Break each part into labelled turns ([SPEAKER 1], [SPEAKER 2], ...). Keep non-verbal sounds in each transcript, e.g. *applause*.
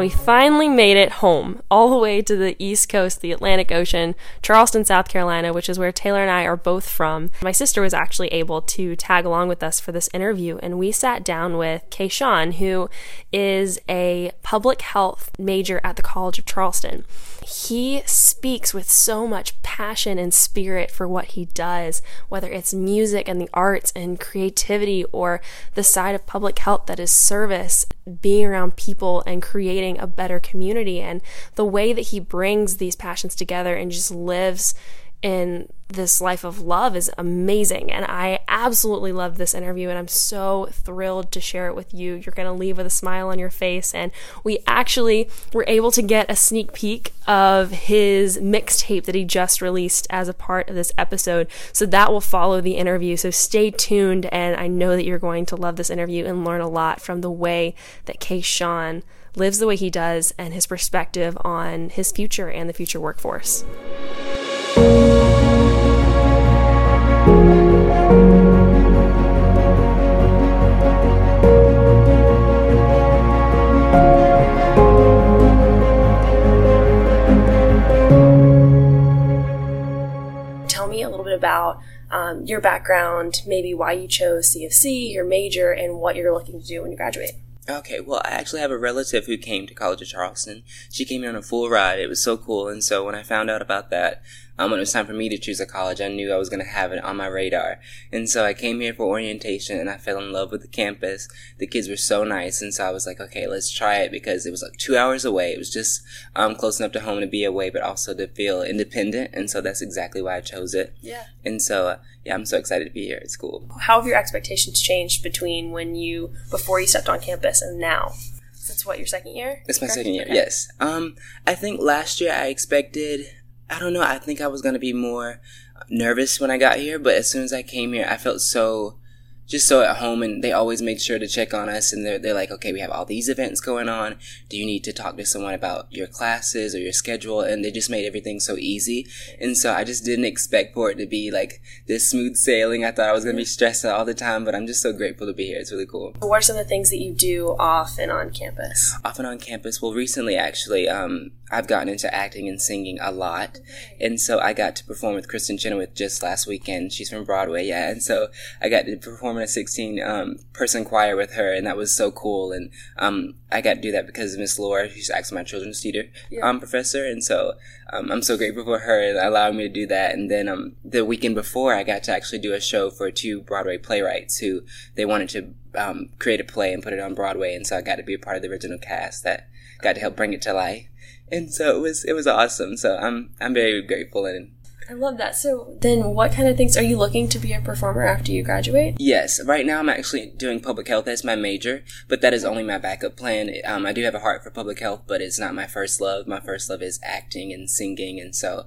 [SPEAKER 1] we finally made it home, all the way to the East Coast, the Atlantic Ocean, Charleston, South Carolina, which is where Taylor and I are both from. My sister was actually able to tag along with us for this interview, and we sat down with Kayshawn, who is a public health major at the College of Charleston. He speaks with so much passion and spirit for what he does, whether it's music and the arts and creativity or the side of public health that is service, being around people and creating a better community. And the way that he brings these passions together and just lives in this life of love is amazing. And I absolutely love this interview, and I'm so thrilled to share it with you. You're going to leave with a smile on your face. And we actually were able to get a sneak peek of his mixtape that he just released as a part of this episode. So that will follow the interview. So stay tuned, and I know that you're going to love this interview and learn a lot from the way that Kayshawn lives the way he does and his perspective on his future and the future workforce. About um, your background, maybe why you chose CofC, your major, and what you're looking to do when you graduate.
[SPEAKER 2] Okay, well, I actually have a relative who came to College of Charleston. She came here on a full ride. It was so cool. And so when I found out about that, um, when it was time for me to choose a college, I knew I was going to have it on my radar. And so I came here for orientation and I fell in love with the campus. The kids were so nice. And so I was like, okay, let's try it because it was like two hours away. It was just um, close enough to home to be away, but also to feel independent. And so that's exactly why I chose it.
[SPEAKER 1] Yeah.
[SPEAKER 2] And so, uh, yeah, I'm so excited to be here. It's cool.
[SPEAKER 1] How have your expectations changed between when you, before you stepped on campus and now? That's what, your second year?
[SPEAKER 2] It's my second year,
[SPEAKER 1] Okay.
[SPEAKER 2] yes. Um, I think last year I expected, I don't know, I think I was going to be more nervous when I got here, but as soon as I came here, I felt so, just so at home and they always made sure to check on us and they're, they're like, okay, we have all these events going on. Do you need to talk to someone about your classes or your schedule? And they just made everything so easy. And so I just didn't expect for it to be like this smooth sailing. I thought I was going to be stressed out all the time, but I'm just so grateful to be here. It's really cool.
[SPEAKER 1] What are some of the things that you do off and on campus?
[SPEAKER 2] off and on campus. Well, recently, actually, um, I've gotten into acting and singing a lot, and so I got to perform with Kristin Chenoweth just last weekend. She's from Broadway, yeah, and so I got to perform a 16 um, person choir with her, and that was so cool. And um, I got to do that because of Miss Laura, who's actually my children's theater
[SPEAKER 1] Yeah.
[SPEAKER 2] um, professor, and so um, I'm so grateful for her and allowing me to do that. And then um, the weekend before, I got to actually do a show for two Broadway playwrights who they wanted to um, create a play and put it on Broadway, and so I got to be a part of the original cast that got to help bring it to life. And so it was it was awesome. So I'm I'm very grateful and
[SPEAKER 1] I love that. So then what kind of things are you looking to be a performer after you graduate?
[SPEAKER 2] Yes, right now I'm actually doing public health as my major, but that is only my backup plan. Um, I do have a heart for public health, but it's not my first love. My first love is acting and singing, and so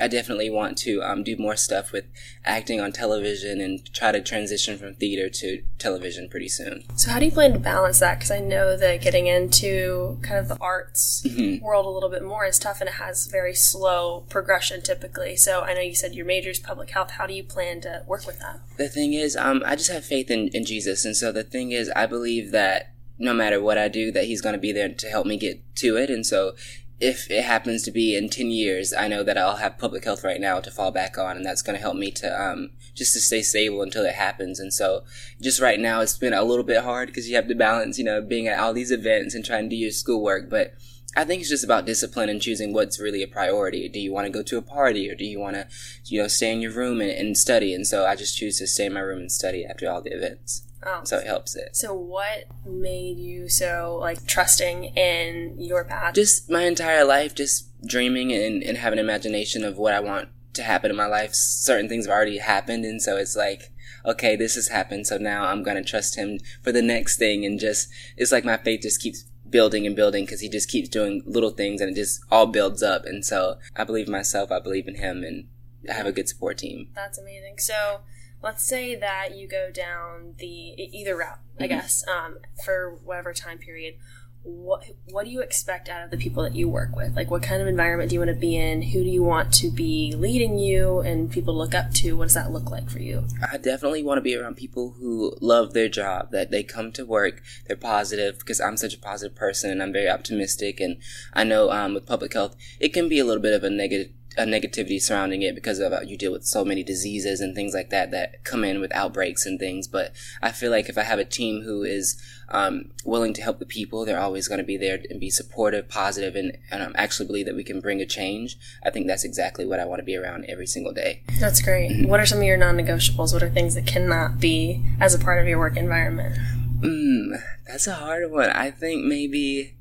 [SPEAKER 2] I definitely want to um, do more stuff with acting on television and try to transition from theater to television pretty soon.
[SPEAKER 1] So how do you plan to balance that? Because I know that getting into kind of the arts
[SPEAKER 2] Mhm.
[SPEAKER 1] world a little bit more is tough and it has very slow progression typically. So I know you said your major is public health. How do you plan to work with that?
[SPEAKER 2] The thing is, um, I just have faith in, in Jesus, and so the thing is, I believe that no matter what I do, that He's going to be there to help me get to it, and so if it happens to be in 10 years, I know that I'll have public health right now to fall back on, and that's going to help me to, um, just to stay stable until it happens. And so just right now, it's been a little bit hard because you have to balance, you know, being at all these events and trying to do your schoolwork, but I think it's just about discipline and choosing what's really a priority. Do you want to go to a party or do you want to, you know, stay in your room and, and study? And so I just choose to stay in my room and study after all the events.
[SPEAKER 1] Um,
[SPEAKER 2] So it helps it.
[SPEAKER 1] so what made you so like trusting in your path?
[SPEAKER 2] Just my entire life, just dreaming and, and having an imagination of what I want to happen in my life. Certain things have already happened. And so it's like, okay, this has happened. So now I'm going to trust him for the next thing. And just, it's like my faith just keeps building and building because he just keeps doing little things and it just all builds up. And so I believe in myself. I believe in him and I have a good support team.
[SPEAKER 1] That's amazing. So let's say that you go down the either route, I
[SPEAKER 2] Mhm.
[SPEAKER 1] guess, um, for whatever time period. What what do you expect out of the people that you work with? Like, what kind of environment do you want to be in? Who do you want to be leading you and people look up to? What does that look like for you?
[SPEAKER 2] I definitely want to be around people who love their job, that they come to work, they're positive, because I'm such a positive person and I'm very optimistic. And I know um, with public health, it can be a little bit of a negative a negativity surrounding it because of uh, you deal with so many diseases and things like that that come in with outbreaks and things. But I feel like if I have a team who is um, willing to help the people, they're always going to be there and be supportive, positive, and, and um, actually believe that we can bring a change. I think that's exactly what I want to be around every single day.
[SPEAKER 1] That's great. Mm-hmm. What are some of your non-negotiables? What are things that cannot be as a part of your work environment?
[SPEAKER 2] Mm, that's a hard one. I think maybe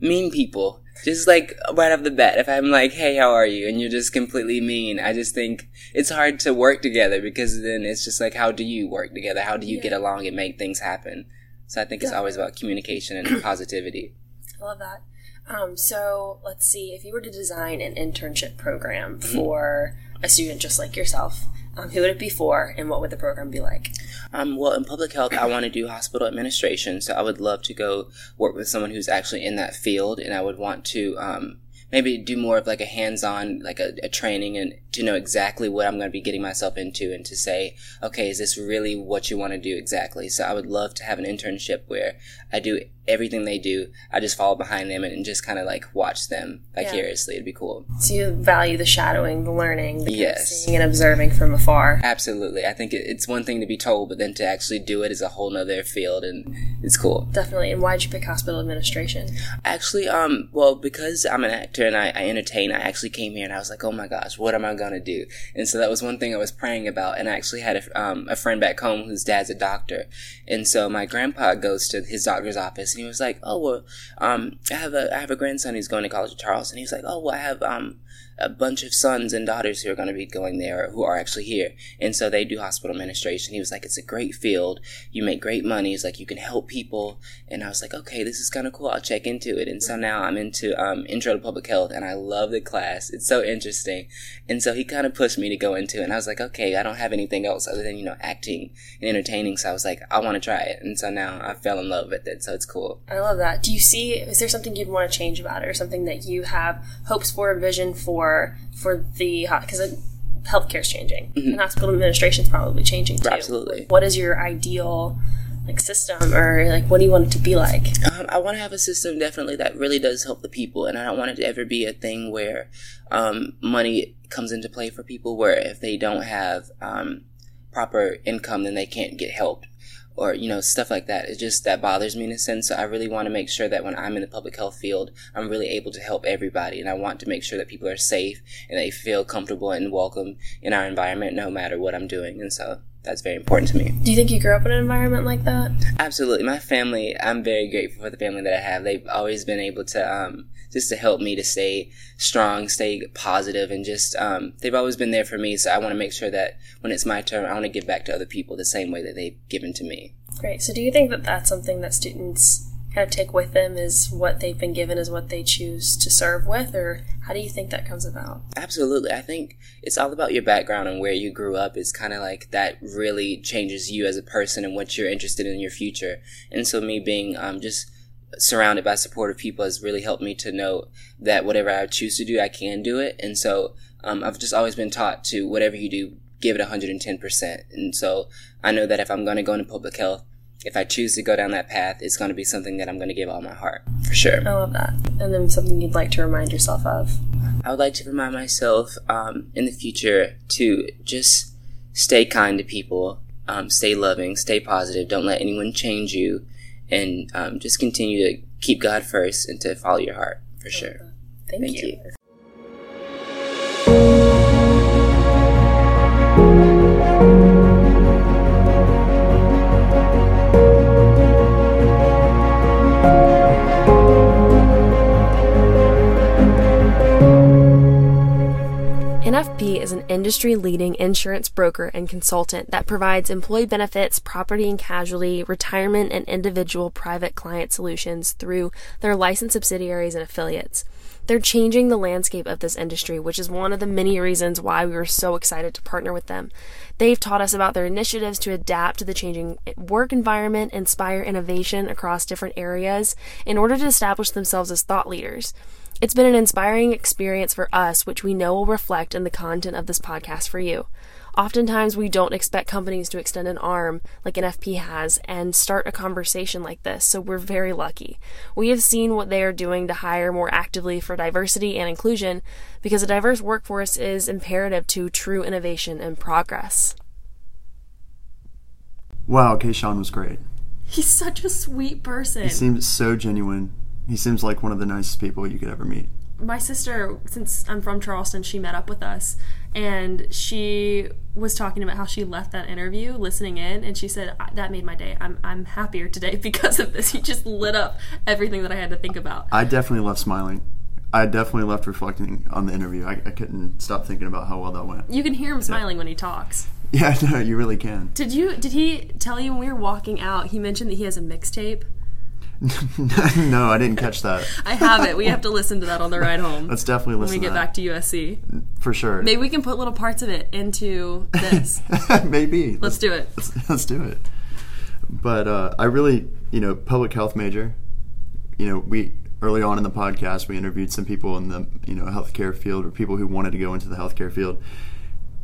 [SPEAKER 2] mean people just like right off the bat, if I'm like, hey, how are you? And you're just completely mean, I just think it's hard to work together because then it's just like, how do you work together? How do you yeah. get along and make things happen? So I think it's always about communication and *clears throat* positivity.
[SPEAKER 1] I love that. Um, so let's see, if you were to design an internship program mm-hmm. for a student just like yourself, um, who would it be for, and what would the program be like?
[SPEAKER 2] Um, well, in public health, I want to do hospital administration, so I would love to go work with someone who's actually in that field, and I would want to um, maybe do more of like a hands-on, like a, a training, and to know exactly what I'm going to be getting myself into, and to say, okay, is this really what you want to do exactly? So I would love to have an internship where I do everything they do. I just follow behind them and, just kind of like watch them vicariously. Yeah. It'd be cool.
[SPEAKER 1] So you value the shadowing, the learning, the yes. seeing and observing from afar.
[SPEAKER 2] Absolutely. I think it, it's one thing to be told, but then to actually do it is a whole nother field, and it's cool.
[SPEAKER 1] Definitely. And why'd you pick hospital administration?
[SPEAKER 2] Actually, um, well, because I'm an actor and I, I entertain, I actually came here and I was like, oh my gosh, what am I gonna do? And so that was one thing I was praying about. And I actually had a, um, a friend back home whose dad's a doctor, and so my grandpa goes to his doctor's office and he was like, "Oh well, um, I have a I have a grandson who's going to college at Charleston." He was like, "Oh well, I have um a bunch of sons and daughters who are going to be going there who are actually here. And so they do hospital administration. He was like, it's a great field. You make great money. It's like, you can help people. And I was like, okay, this is kind of cool. I'll check into it. And so now I'm into, um, intro to public health and I love the class. It's so interesting. And so he kind of pushed me to go into it. And I was like, okay, I don't have anything else other than, you know, acting and entertaining. So I was like, I want to try it. And so now I fell in love with it. So it's cool.
[SPEAKER 1] I love that. Do you see, is there something you'd want to change about it or something that you have hopes for, vision for? For for the because healthcare is changing mm-hmm. and hospital administration is probably changing too.
[SPEAKER 2] Absolutely.
[SPEAKER 1] What is your ideal like system or like what do you want it to be like?
[SPEAKER 2] Um, I want to have a system definitely that really does help the people, and I don't want it to ever be a thing where um, money comes into play for people. Where if they don't have um, proper income, then they can't get help or you know stuff like that. It just that bothers me in a sense. So I really want to make sure that when I'm in the public health field, I'm really able to help everybody, and I want to make sure that people are safe and they feel comfortable and welcome in our environment, no matter what I'm doing. And so that's very important to me.
[SPEAKER 1] Do you think you grew up in an environment like that?
[SPEAKER 2] Absolutely. My family, I'm very grateful for the family that I have. They've always been able to, um, just to help me to stay strong, stay positive, and just, um, they've always been there for me. So I want to make sure that when it's my turn, I want to give back to other people the same way that they've given to me.
[SPEAKER 1] Great. So do you think that that's something that students kind of take with them is what they've been given is what they choose to serve with or how do you think that comes about?
[SPEAKER 2] Absolutely. I think it's all about your background and where you grew up. It's kind of like that really changes you as a person and what you're interested in, your future. And so me being um, just surrounded by supportive people has really helped me to know that whatever i choose to do i can do it. And so um, i've just always been taught to whatever you do give it 110% and so i know that if i'm going to go into public health if I choose to go down that path, it's going to be something that I'm going to give all my heart, for sure.
[SPEAKER 1] I love that. And then something you'd like to remind yourself of?
[SPEAKER 2] I would like to remind myself um, in the future to just stay kind to people, um, stay loving, stay positive, don't let anyone change you, and um, just continue to keep God first and to follow your heart, for sure.
[SPEAKER 1] Thank, Thank you. you. Is an industry leading insurance broker and consultant that provides employee benefits, property and casualty, retirement, and individual private client solutions through their licensed subsidiaries and affiliates. They're changing the landscape of this industry, which is one of the many reasons why we were so excited to partner with them. They've taught us about their initiatives to adapt to the changing work environment, inspire innovation across different areas in order to establish themselves as thought leaders. It's been an inspiring experience for us, which we know will reflect in the content of this podcast for you. Oftentimes, we don't expect companies to extend an arm like NFP has and start a conversation like this, so we're very lucky. We have seen what they are doing to hire more actively for diversity and inclusion because a diverse workforce is imperative to true innovation and progress.
[SPEAKER 3] Wow, Kayshawn was great.
[SPEAKER 1] He's such a sweet person.
[SPEAKER 3] He seems so genuine. He seems like one of the nicest people you could ever meet.
[SPEAKER 1] My sister, since I'm from Charleston, she met up with us and she was talking about how she left that interview listening in and she said that made my day. I'm, I'm happier today *laughs* because of this. He just lit up everything that i had to think about.
[SPEAKER 3] I definitely left smiling. I definitely left reflecting on the interview. I, I couldn't stop thinking about how well that went.
[SPEAKER 1] You can hear him smiling yeah. when he talks. *laughs*
[SPEAKER 3] Yeah no you really can.
[SPEAKER 1] Did you did he tell you when we were walking out he mentioned that he has a mixtape *laughs*
[SPEAKER 3] no, I didn't catch that.
[SPEAKER 1] I have it. We have to listen to that on the ride home.
[SPEAKER 3] Let's definitely listen.
[SPEAKER 1] When we get back to USC,
[SPEAKER 3] for sure.
[SPEAKER 1] Maybe we can put little parts of it into this. *laughs*
[SPEAKER 3] Maybe.
[SPEAKER 1] Let's, let's, do it.
[SPEAKER 3] Let's, let's do it. But uh, I really, you know, public health major. You know, we early on in the podcast we interviewed some people in the you know healthcare field or people who wanted to go into the healthcare field,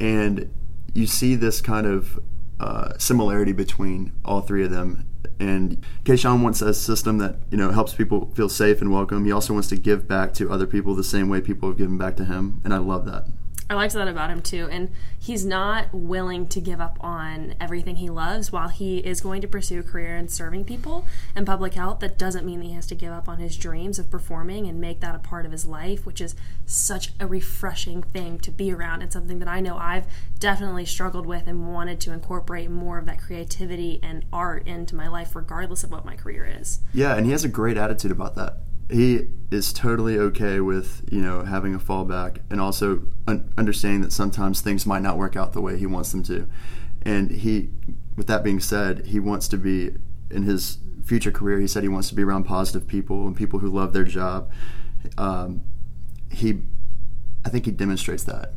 [SPEAKER 3] and you see this kind of uh, similarity between all three of them and Kayshawn wants a system that you know helps people feel safe and welcome. He also wants to give back to other people the same way people have given back to him, and I love that.
[SPEAKER 1] I liked that about him too. And he's not willing to give up on everything he loves while he is going to pursue a career in serving people and public health. That doesn't mean that he has to give up on his dreams of performing and make that a part of his life, which is such a refreshing thing to be around and something that I know I've definitely struggled with and wanted to incorporate more of that creativity and art into my life, regardless of what my career is.
[SPEAKER 3] Yeah, and he has a great attitude about that he is totally okay with you know having a fallback and also un- understanding that sometimes things might not work out the way he wants them to. And he with that being said he wants to be in his future career he said he wants to be around positive people and people who love their job. Um, he i think he demonstrates that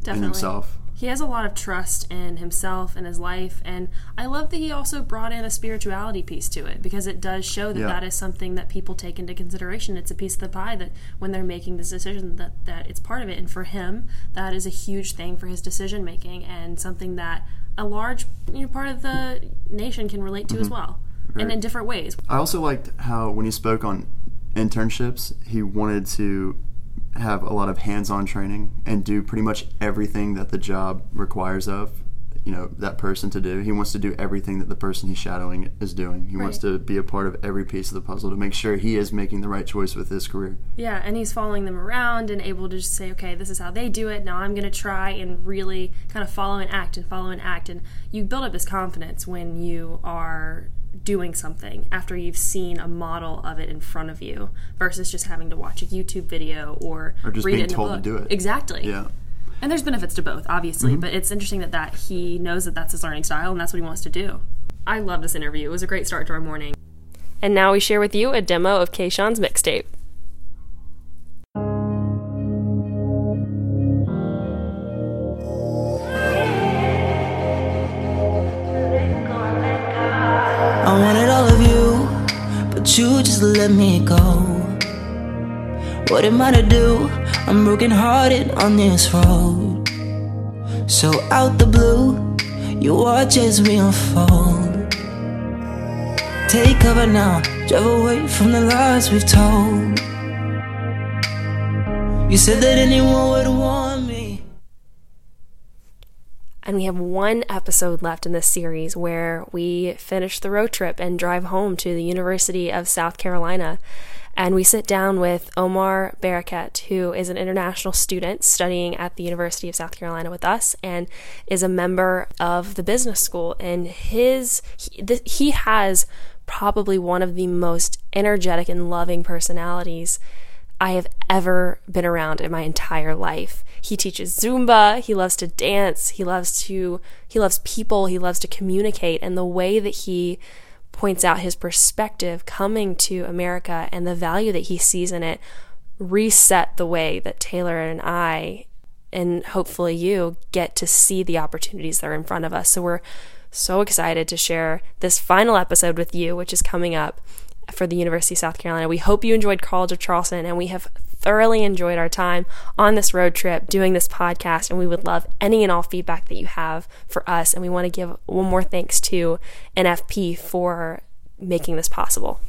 [SPEAKER 3] Definitely. in himself
[SPEAKER 1] he has a lot of trust in himself and his life and i love that he also brought in a spirituality piece to it because it does show that yeah. that is something that people take into consideration it's a piece of the pie that when they're making this decision that, that it's part of it and for him that is a huge thing for his decision making and something that a large you know, part of the nation can relate to mm-hmm. as well and in different ways
[SPEAKER 3] i also liked how when he spoke on internships he wanted to have a lot of hands-on training and do pretty much everything that the job requires of you know that person to do. He wants to do everything that the person he's shadowing is doing. He right. wants to be a part of every piece of the puzzle to make sure he is making the right choice with his career.
[SPEAKER 1] Yeah and he's following them around and able to just say okay this is how they do it. Now i'm going to try and really kind of follow and act and follow and act. And you build up this confidence when you are doing something after you've seen a model of it in front of you versus just having to watch a YouTube video or,
[SPEAKER 3] or just
[SPEAKER 1] read
[SPEAKER 3] being
[SPEAKER 1] it in
[SPEAKER 3] told
[SPEAKER 1] a book.
[SPEAKER 3] to do it.
[SPEAKER 1] Exactly.
[SPEAKER 3] Yeah.
[SPEAKER 1] And there's benefits to both, obviously, mm-hmm. but it's interesting that, that he knows that that's his learning style and that's what he wants to do. I love this interview. It was a great start to our morning. And now we share with you a demo of Kayshawn's mixtape.
[SPEAKER 4] Let me go. What am I to do? I'm broken hearted on this road. So out the blue, you watch as we unfold. Take cover now, drive away from the lies we've told. You said that anyone would want.
[SPEAKER 1] And we have one episode left in this series where we finish the road trip and drive home to the University of South Carolina. And we sit down with Omar Barakat, who is an international student studying at the University of South Carolina with us and is a member of the business school. And his, he, he has probably one of the most energetic and loving personalities I have ever been around in my entire life. He teaches Zumba, he loves to dance, he loves to he loves people, he loves to communicate and the way that he points out his perspective coming to America and the value that he sees in it reset the way that Taylor and I and hopefully you get to see the opportunities that are in front of us. So we're so excited to share this final episode with you, which is coming up for the University of South Carolina. We hope you enjoyed College of Charleston, and we have thoroughly enjoyed our time on this road trip doing this podcast. And we would love any and all feedback that you have for us. And we want to give one more thanks to NFP for making this possible.